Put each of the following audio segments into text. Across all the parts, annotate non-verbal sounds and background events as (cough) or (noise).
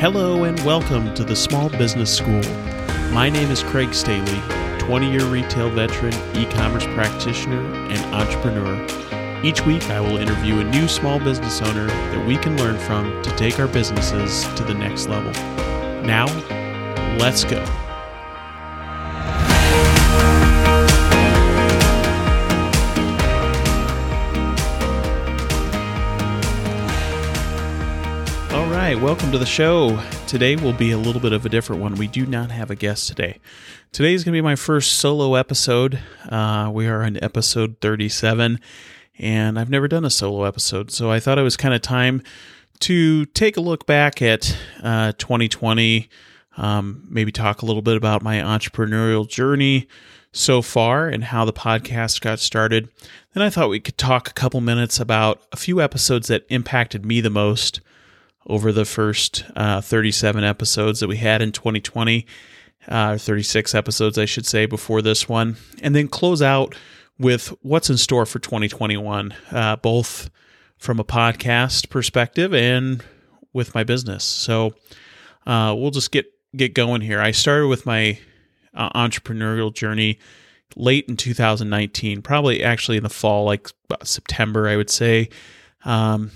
Hello and welcome to the Small Business School. My name is Craig Staley, 20 year retail veteran, e commerce practitioner, and entrepreneur. Each week, I will interview a new small business owner that we can learn from to take our businesses to the next level. Now, let's go. Welcome to the show. Today will be a little bit of a different one. We do not have a guest today. Today is going to be my first solo episode. Uh, we are on episode 37, and I've never done a solo episode, so I thought it was kind of time to take a look back at uh, 2020, um, maybe talk a little bit about my entrepreneurial journey so far and how the podcast got started. Then I thought we could talk a couple minutes about a few episodes that impacted me the most over the first uh, 37 episodes that we had in 2020, uh, 36 episodes, I should say, before this one, and then close out with what's in store for 2021, uh, both from a podcast perspective and with my business. So uh, we'll just get get going here. I started with my uh, entrepreneurial journey late in 2019, probably actually in the fall, like September, I would say. Um,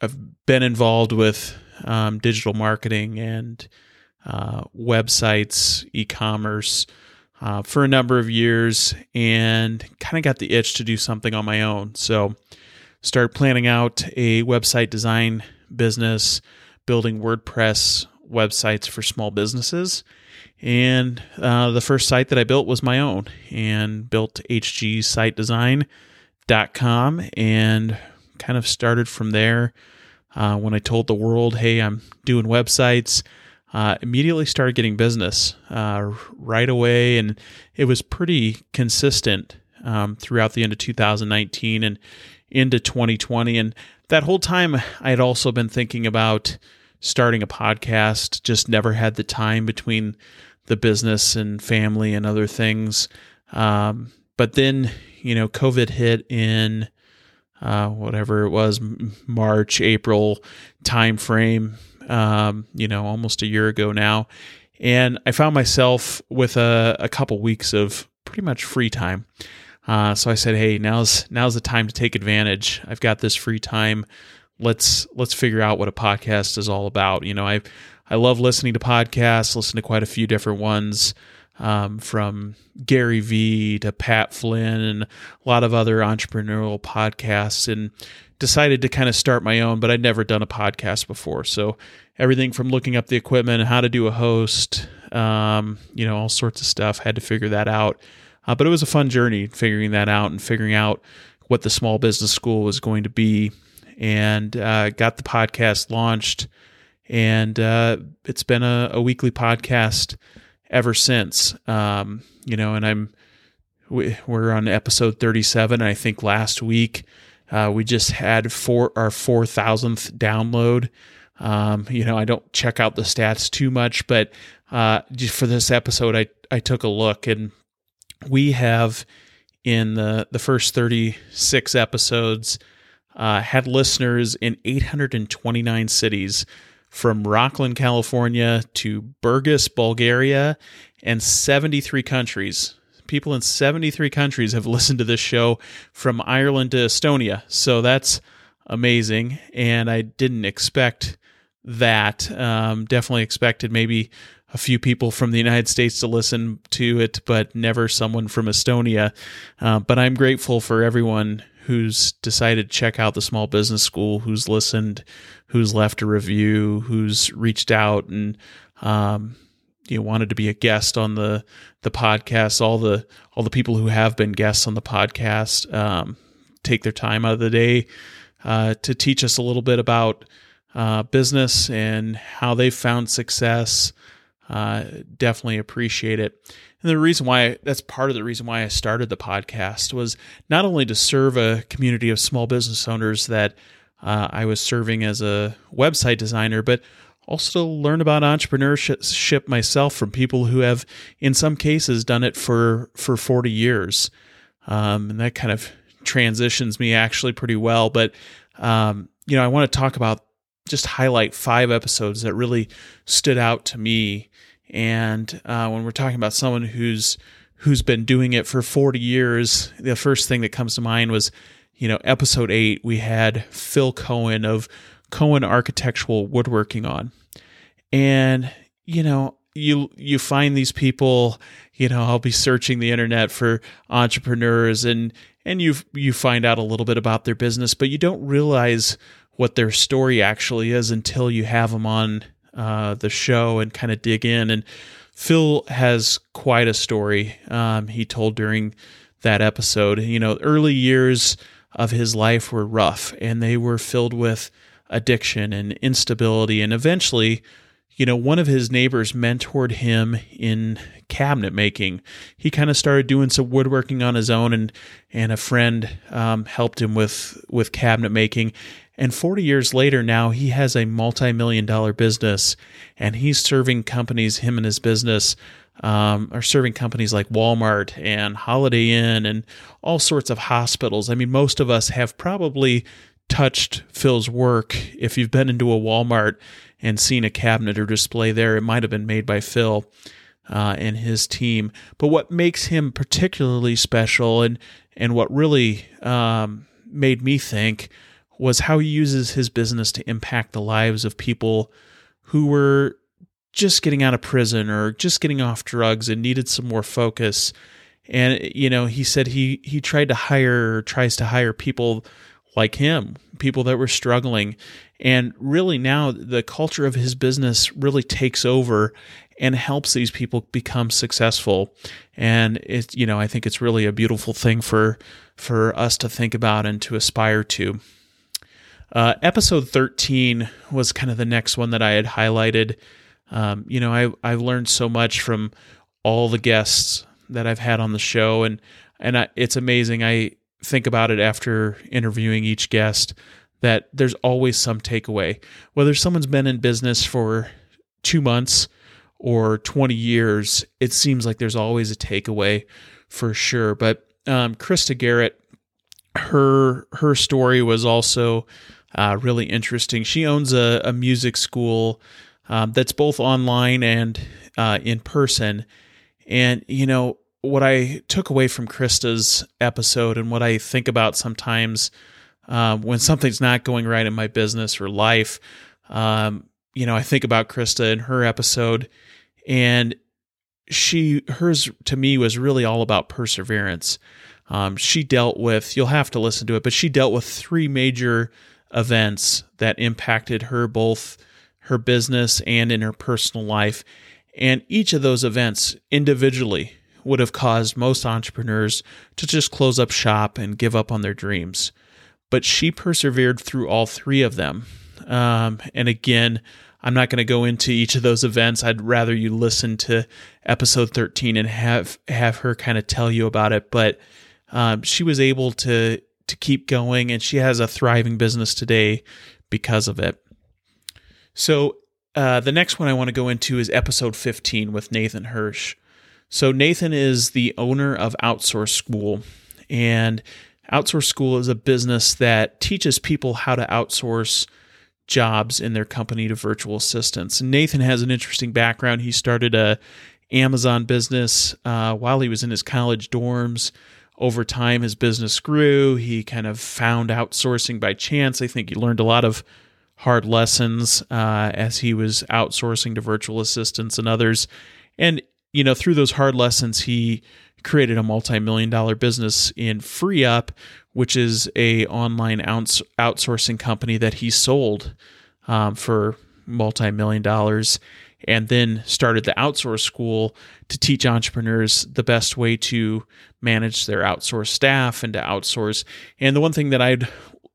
I've been involved with um, digital marketing and uh, websites, e-commerce uh, for a number of years, and kind of got the itch to do something on my own. So, started planning out a website design business, building WordPress websites for small businesses. And uh, the first site that I built was my own, and built hgsitedesign.com and kind of started from there. Uh, when I told the world, hey, I'm doing websites, uh, immediately started getting business uh, right away. And it was pretty consistent um, throughout the end of 2019 and into 2020. And that whole time, I had also been thinking about starting a podcast, just never had the time between the business and family and other things. Um, but then, you know, COVID hit in uh, whatever it was, March, April time frame, um, you know, almost a year ago now. And I found myself with a, a couple weeks of pretty much free time. Uh, so I said, "Hey, now's now's the time to take advantage. I've got this free time. Let's let's figure out what a podcast is all about." You know, I I love listening to podcasts. Listen to quite a few different ones um, from Gary Vee to Pat Flynn and a lot of other entrepreneurial podcasts, and decided to kind of start my own. But I'd never done a podcast before, so everything from looking up the equipment, and how to do a host, um, you know, all sorts of stuff. Had to figure that out. Uh, but it was a fun journey figuring that out and figuring out what the small business school was going to be, and uh, got the podcast launched. And uh, it's been a, a weekly podcast ever since. Um, you know, and I'm we, are on episode 37. I think last week uh, we just had four our four thousandth download. Um, you know, I don't check out the stats too much, but uh, just for this episode, I I took a look and we have in the the first 36 episodes uh, had listeners in 829 cities from Rocklin, California to Burgas, Bulgaria, and 73 countries. People in 73 countries have (laughs) listened to this show from Ireland to Estonia. So that's amazing. And I didn't expect that. Um, definitely expected maybe a few people from the United States to listen to it, but never someone from Estonia. Uh, but I'm grateful for everyone who's decided to check out the small business school, who's listened, who's left a review, who's reached out and um, you know, wanted to be a guest on the the podcast. All the all the people who have been guests on the podcast um, take their time out of the day uh, to teach us a little bit about uh, business and how they found success. Uh, definitely appreciate it. And the reason why that's part of the reason why I started the podcast was not only to serve a community of small business owners that uh, I was serving as a website designer, but also to learn about entrepreneurship myself from people who have, in some cases, done it for for 40 years. Um, and that kind of transitions me actually pretty well. But um, you know, I want to talk about just highlight five episodes that really stood out to me. And uh, when we're talking about someone who's who's been doing it for 40 years, the first thing that comes to mind was, you know, episode eight, we had Phil Cohen of Cohen Architectural Woodworking on. And, you know, you you find these people, you know, I'll be searching the internet for entrepreneurs and and you you find out a little bit about their business, but you don't realize what their story actually is until you have them on uh, the show and kind of dig in. And Phil has quite a story um, he told during that episode. You know, early years of his life were rough and they were filled with addiction and instability. And eventually, you know, one of his neighbors mentored him in cabinet making. He kind of started doing some woodworking on his own, and and a friend um, helped him with with cabinet making. And 40 years later, now he has a multi million dollar business, and he's serving companies. Him and his business um, are serving companies like Walmart and Holiday Inn and all sorts of hospitals. I mean, most of us have probably touched Phil's work if you've been into a Walmart and seen a cabinet or display there. It might have been made by Phil uh, and his team. But what makes him particularly special and and what really um, made me think was how he uses his business to impact the lives of people who were just getting out of prison or just getting off drugs and needed some more focus. And you know, he said he he tried to hire tries to hire people like him, people that were struggling. And really now the culture of his business really takes over and helps these people become successful. And it, you know, I think it's really a beautiful thing for for us to think about and to aspire to. Uh, episode 13 was kind of the next one that I had highlighted. Um, you know, I I've learned so much from all the guests that I've had on the show, and and I, it's amazing. I think about it after interviewing each guest that there's always some takeaway. Whether someone's been in business for two months or 20 years, it seems like there's always a takeaway for sure. But um, Krista Garrett, her her story was also uh, really interesting. She owns a, a music school um, that's both online and uh, in person, and you know what I took away from Krista's episode and what I think about sometimes um, when something's not going right in my business or life. Um, you know, I think about Krista and her episode, and she hers to me was really all about perseverance. Um, she dealt with you'll have to listen to it, but she dealt with three major events that impacted her both her business and in her personal life. And each of those events individually would have caused most entrepreneurs to just close up shop and give up on their dreams. But she persevered through all three of them. Um, and again, I'm not going to go into each of those events. I'd rather you listen to episode 13 and have have her kind of tell you about it. But um, she was able to to keep going, and she has a thriving business today because of it. So uh, the next one I want to go into is episode 15 with Nathan Hirsch. So, Nathan is the owner of Outsource School, and Outsource School is a business that teaches people how to outsource jobs in their company to virtual assistants. Nathan has an interesting background. He started a Amazon business uh, while he was in his college dorms. Over time, his business grew. He kind of found outsourcing by chance. I think he learned a lot of hard lessons uh, as he was outsourcing to virtual assistants and others. And you know, through those hard lessons, he created a multi-million dollar business in FreeUp, which is a online outs- outsourcing company that he sold um, for multi-million dollars and then started the outsource school to teach entrepreneurs the best way to manage their outsourced staff and to outsource. And the one thing that i'd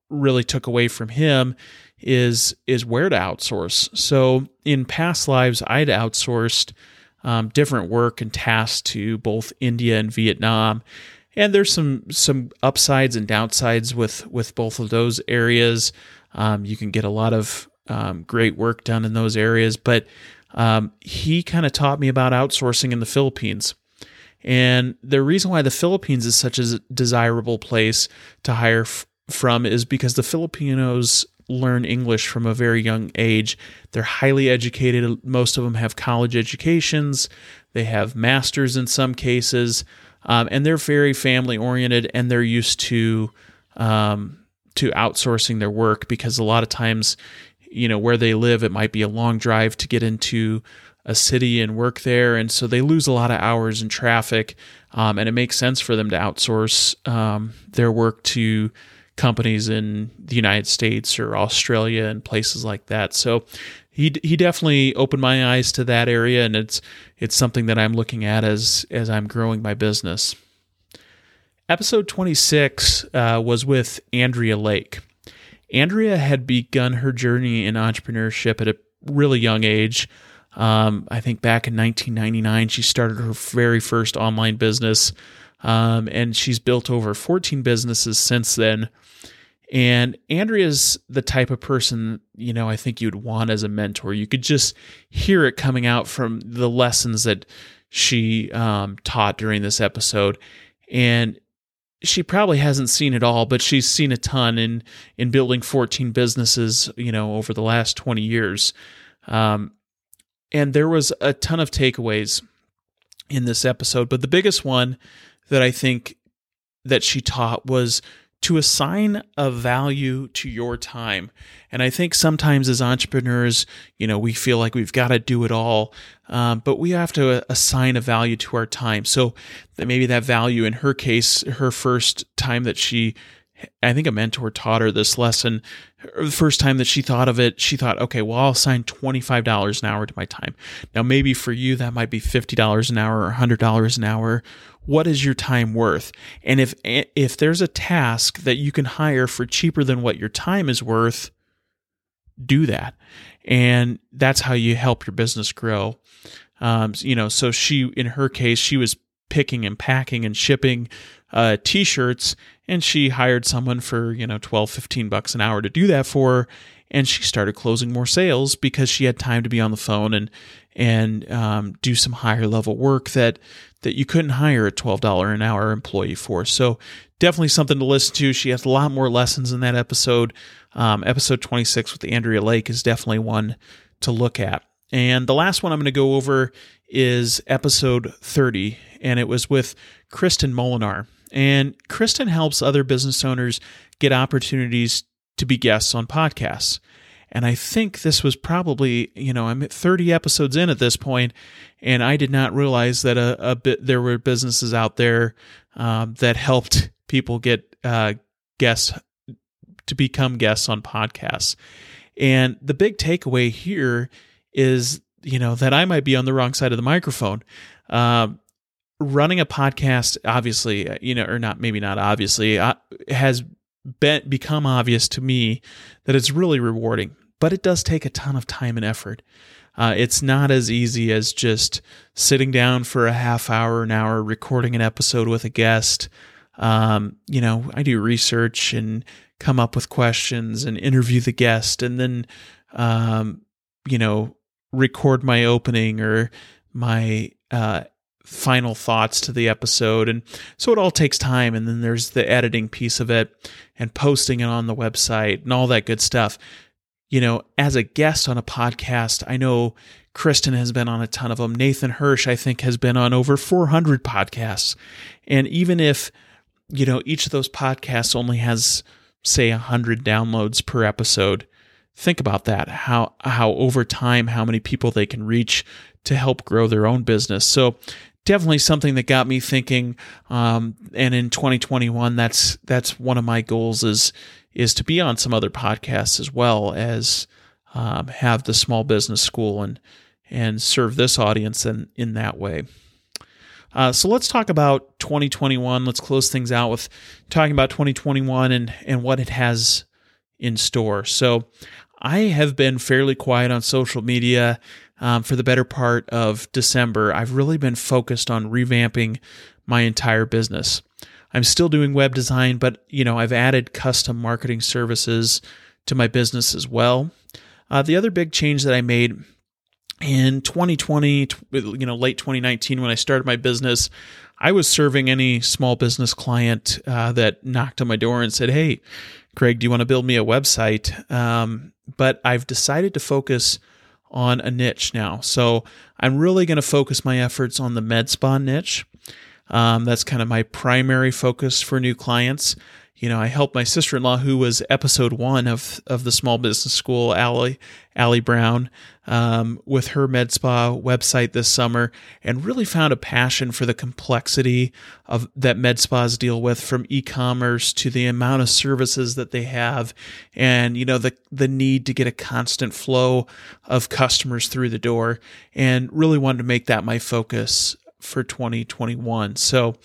really took away from him is is where to outsource. So in past lives i'd outsourced um, different work and tasks to both India and Vietnam. And there's some some upsides and downsides with with both of those areas. Um, you can get a lot of um, great work done in those areas, but um, he kind of taught me about outsourcing in the Philippines. And the reason why the Philippines is such a desirable place to hire f- from is because the Filipinos learn English from a very young age. They're highly educated. Most of them have college educations. They have masters in some cases, um, and they're very family oriented, and they're used to um, to outsourcing their work because a lot of times, you know, where they live, it might be a long drive to get into a city and work there, and so they lose a lot of hours in traffic. Um, and it makes sense for them to outsource um, their work to companies in the United States or Australia and places like that. So he he definitely opened my eyes to that area, and it's it's something that I'm looking at as as I'm growing my business. Episode 26 uh, was with Andrea Lake. Andrea had begun her journey in entrepreneurship at a really young age. Um, I think back in 1999, she started her very first online business, um, and she's built over 14 businesses since then. And Andrea's the type of person, you know, I think you'd want as a mentor. You could just hear it coming out from the lessons that she um, taught during this episode. And she probably hasn't seen it all, but she's seen a ton in in building 14 businesses, you know, over the last 20 years. Um, and there was a ton of takeaways in this episode, but the biggest one that I think that she taught was to assign a value to your time. And I think sometimes as entrepreneurs, you know, we feel like we've got to do it all, um, but we have to assign a value to our time. So that maybe that value in her case, her first time that she, I think a mentor taught her this lesson. The first time that she thought of it, she thought, okay, well, I'll assign $25 an hour to my time. Now, maybe for you, that might be $50 an hour or $100 an hour what is your time worth and if if there's a task that you can hire for cheaper than what your time is worth do that and that's how you help your business grow um, you know so she in her case she was picking and packing and shipping uh, t-shirts and she hired someone for you know 12 15 bucks an hour to do that for her and she started closing more sales because she had time to be on the phone and and um, do some higher level work that that you couldn't hire a twelve dollar an hour employee for. So definitely something to listen to. She has a lot more lessons in that episode. Um, episode twenty six with Andrea Lake is definitely one to look at. And the last one I'm going to go over is episode 30, and it was with Kristin Molenaar. And Kristin helps other business owners get opportunities to be guests on podcasts. And I think this was probably, you know, I'm 30 episodes in at this point, and I did not realize that a, a bit there were businesses out there um, that helped people get uh, guests to become guests on podcasts. And the big takeaway here is, you know, that I might be on the wrong side of the microphone. Um, running a podcast, obviously, you know, or not, maybe not obviously, uh, has been, become obvious to me that it's really rewarding, but it does take a ton of time and effort. Uh, it's not as easy as just sitting down for a half hour, an hour, recording an episode with a guest. Um, you know, I do research and come up with questions and interview the guest, and then, um, you know, record my opening or my uh, final thoughts to the episode. And so it all takes time. And then there's the editing piece of it and posting it on the website and all that good stuff. You know, as a guest on a podcast, I know Kristin has been on a ton of them. Nathan Hirsch, I think, has been on over 400 podcasts. And even if, you know, each of those podcasts only has, say, 100 downloads per episode, think about that how how over time how many people they can reach to help grow their own business so definitely something that got me thinking. Um, and in 2021, that's that's one of my goals is is to be on some other podcasts as well as um, have the small business school and and serve this audience in in that way. Uh, so let's talk about 2021. Let's close things out with talking about 2021 and and what it has in store. So I have been fairly quiet on social media um, for the better part of December, I've really been focused on revamping my entire business. I'm still doing web design, but you know I've added custom marketing services to my business as well. Uh, the other big change that I made in 2020, you know, late 2019, when I started my business, I was serving any small business client uh, that knocked on my door and said, Hey, Craig, do you want to build me a website? Um, but I've decided to focus on a niche now. So I'm really going to focus my efforts on the med spa niche. Um, that's kind of my primary focus for new clients you know, I helped my sister in law, who was episode one of of the Small Business School, Allie Allie Brown, um, with her med spa website this summer, and really found a passion for the complexity of that med spas deal with, from e-commerce to the amount of services that they have, and you know the the need to get a constant flow of customers through the door, and really wanted to make that my focus for 2021. So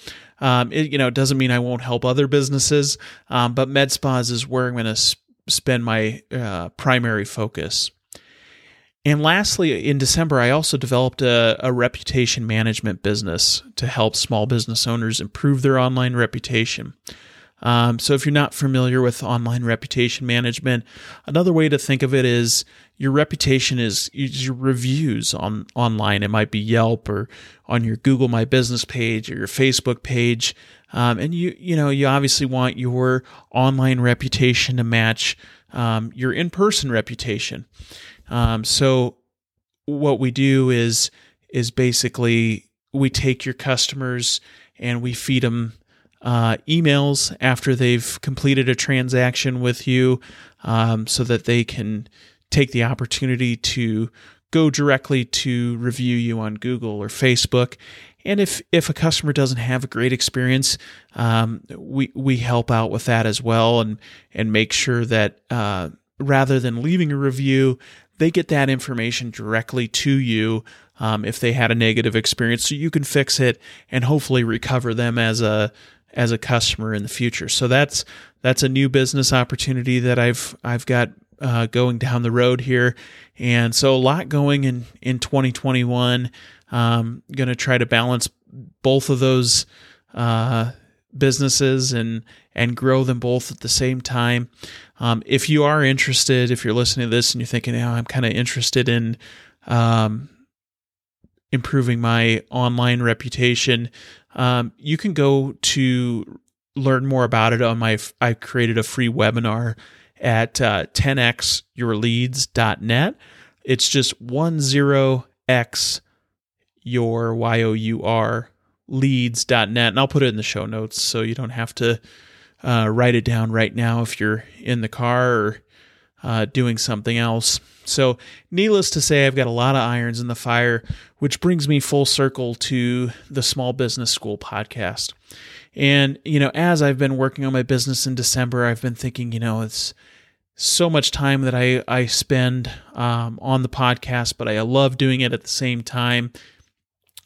um, it, you know, it doesn't mean I won't help other businesses, um, but med spas is where I'm going to sp- spend my uh, primary focus. And lastly, in December, I also developed a, a, reputation management business to help small business owners improve their online reputation. Um, so, if you're not familiar with online reputation management, another way to think of it is your reputation is, is your reviews on online. It might be Yelp or on your Google My Business page or your Facebook page. Um, and you you know you obviously want your online reputation to match um, your in person reputation. Um, so what we do is is basically we take your customers and we feed them uh, emails after they've completed a transaction with you um, so that they can take the opportunity to go directly to review you on Google or Facebook. And if, if a customer doesn't have a great experience, um, we, we help out with that as well and, and make sure that uh, rather than leaving a review, they get that information directly to you um, if they had a negative experience so you can fix it and hopefully recover them as a as a customer in the future. So that's that's a new business opportunity that I've I've got uh, going down the road here, and so a lot going in in 2021. Um, going to try to balance both of those uh, businesses and and grow them both at the same time. Um, if you are interested, if you're listening to this and you're thinking, oh, I'm kind of interested in um, improving my online reputation, um, you can go to learn more about it on my. I created a free webinar at uh, 10xyourleads.net. It's just 10x your Y O U R leads.net. And I'll put it in the show notes so you don't have to uh, write it down right now if you're in the car or uh, doing something else. So, needless to say, I've got a lot of irons in the fire, which brings me full circle to the Small Business School podcast. And, you know, as I've been working on my business in December, I've been thinking, you know, it's so much time that I, I spend um, on the podcast, but I love doing it at the same time.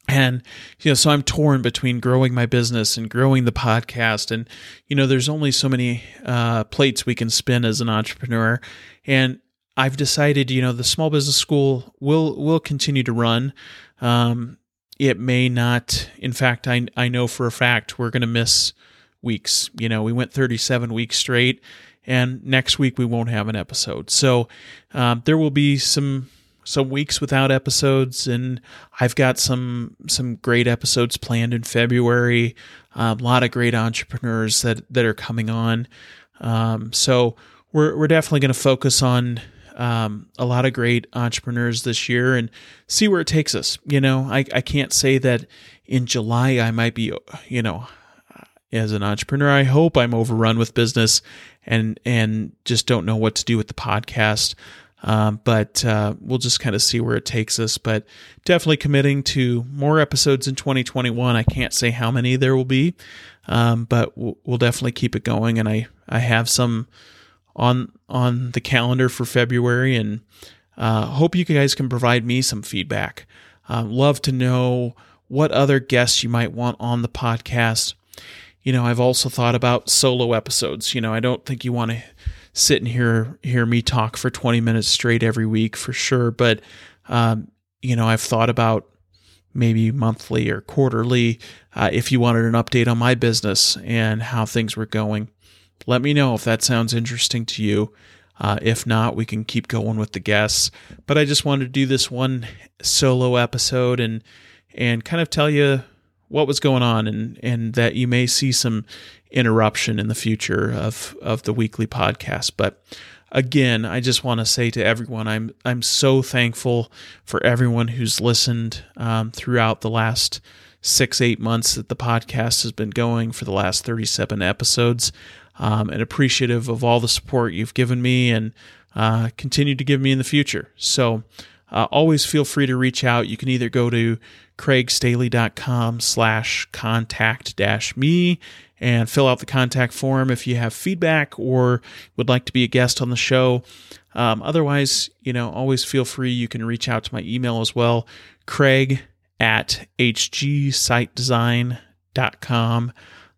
And, you know, so I'm torn between growing my business and growing the podcast. And, you know, there's only so many uh, plates we can spin as an entrepreneur. And I've decided, you know, the small business school will, will continue to run. Um, it may not, in fact, I, I know for a fact we're going to miss weeks. You know, we went 37 weeks straight and next week we won't have an episode. So um, there will be some some weeks without episodes, and I've got some some great episodes planned in February. Um, a lot of great entrepreneurs that that are coming on. Um, so we're we're definitely going to focus on um, a lot of great entrepreneurs this year and see where it takes us. You know, I I can't say that in July I might be you know as an entrepreneur. I hope I'm overrun with business and and just don't know what to do with the podcast. Um, but uh, we'll just kind of see where it takes us. But definitely committing to more episodes in 2021. I can't say how many there will be, um, but we'll, we'll, definitely keep it going. And I I have some on on the calendar for February, and uh, hope you guys can provide me some feedback. Uh, love to know what other guests you might want on the podcast you know, I've also thought about solo episodes. You know, I don't think you want to sit and hear hear me talk for 20 minutes straight every week for sure, but um, you know, I've thought about maybe monthly or quarterly uh, if you wanted an update on my business and how things were going. Let me know if that sounds interesting to you. Uh, if not, we can keep going with the guests. But I just wanted to do this one solo episode and and kind of tell you what was going on and and that you may see some interruption in the future of of the weekly podcast. But again, I just want to say to everyone, I'm I'm so thankful for everyone who's listened um, throughout the last six eight months that the podcast has been going for the last 37 episodes um, and appreciative of all the support you've given me and uh, continue to give me in the future. So uh, always feel free to reach out. You can either go to craigstaley.com slash contact dash me and fill out the contact form if you have feedback or would like to be a guest on the show. Um, otherwise, you know, always feel free. You can reach out to my email as well, craig at hgsitedesign.com.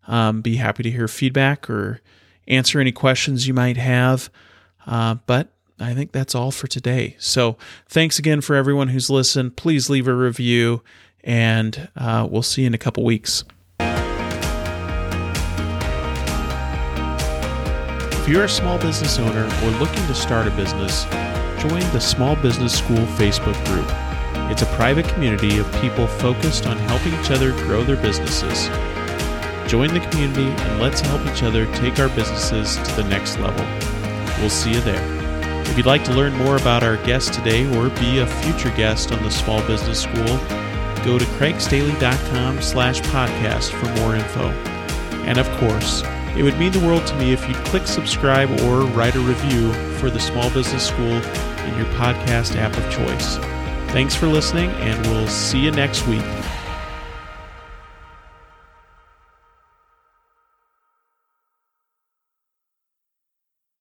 Um, be happy to hear feedback or answer any questions you might have. Uh, but I think that's all for today. So thanks again for everyone who's listened. Please leave a review, and uh, we'll see you in a couple weeks. If you're a small business owner or looking to start a business, join the Small Business School Facebook group. It's a private community of people focused on helping each other grow their businesses. Join the community and let's help each other take our businesses to the next level. We'll see you there. If you'd like to learn more about our guest today or be a future guest on the Small Business School, go to craigstaley.com slash podcast for more info. And of course, it would mean the world to me if you'd click subscribe or write a review for the Small Business School in your podcast app of choice. Thanks for listening, and we'll see you next week.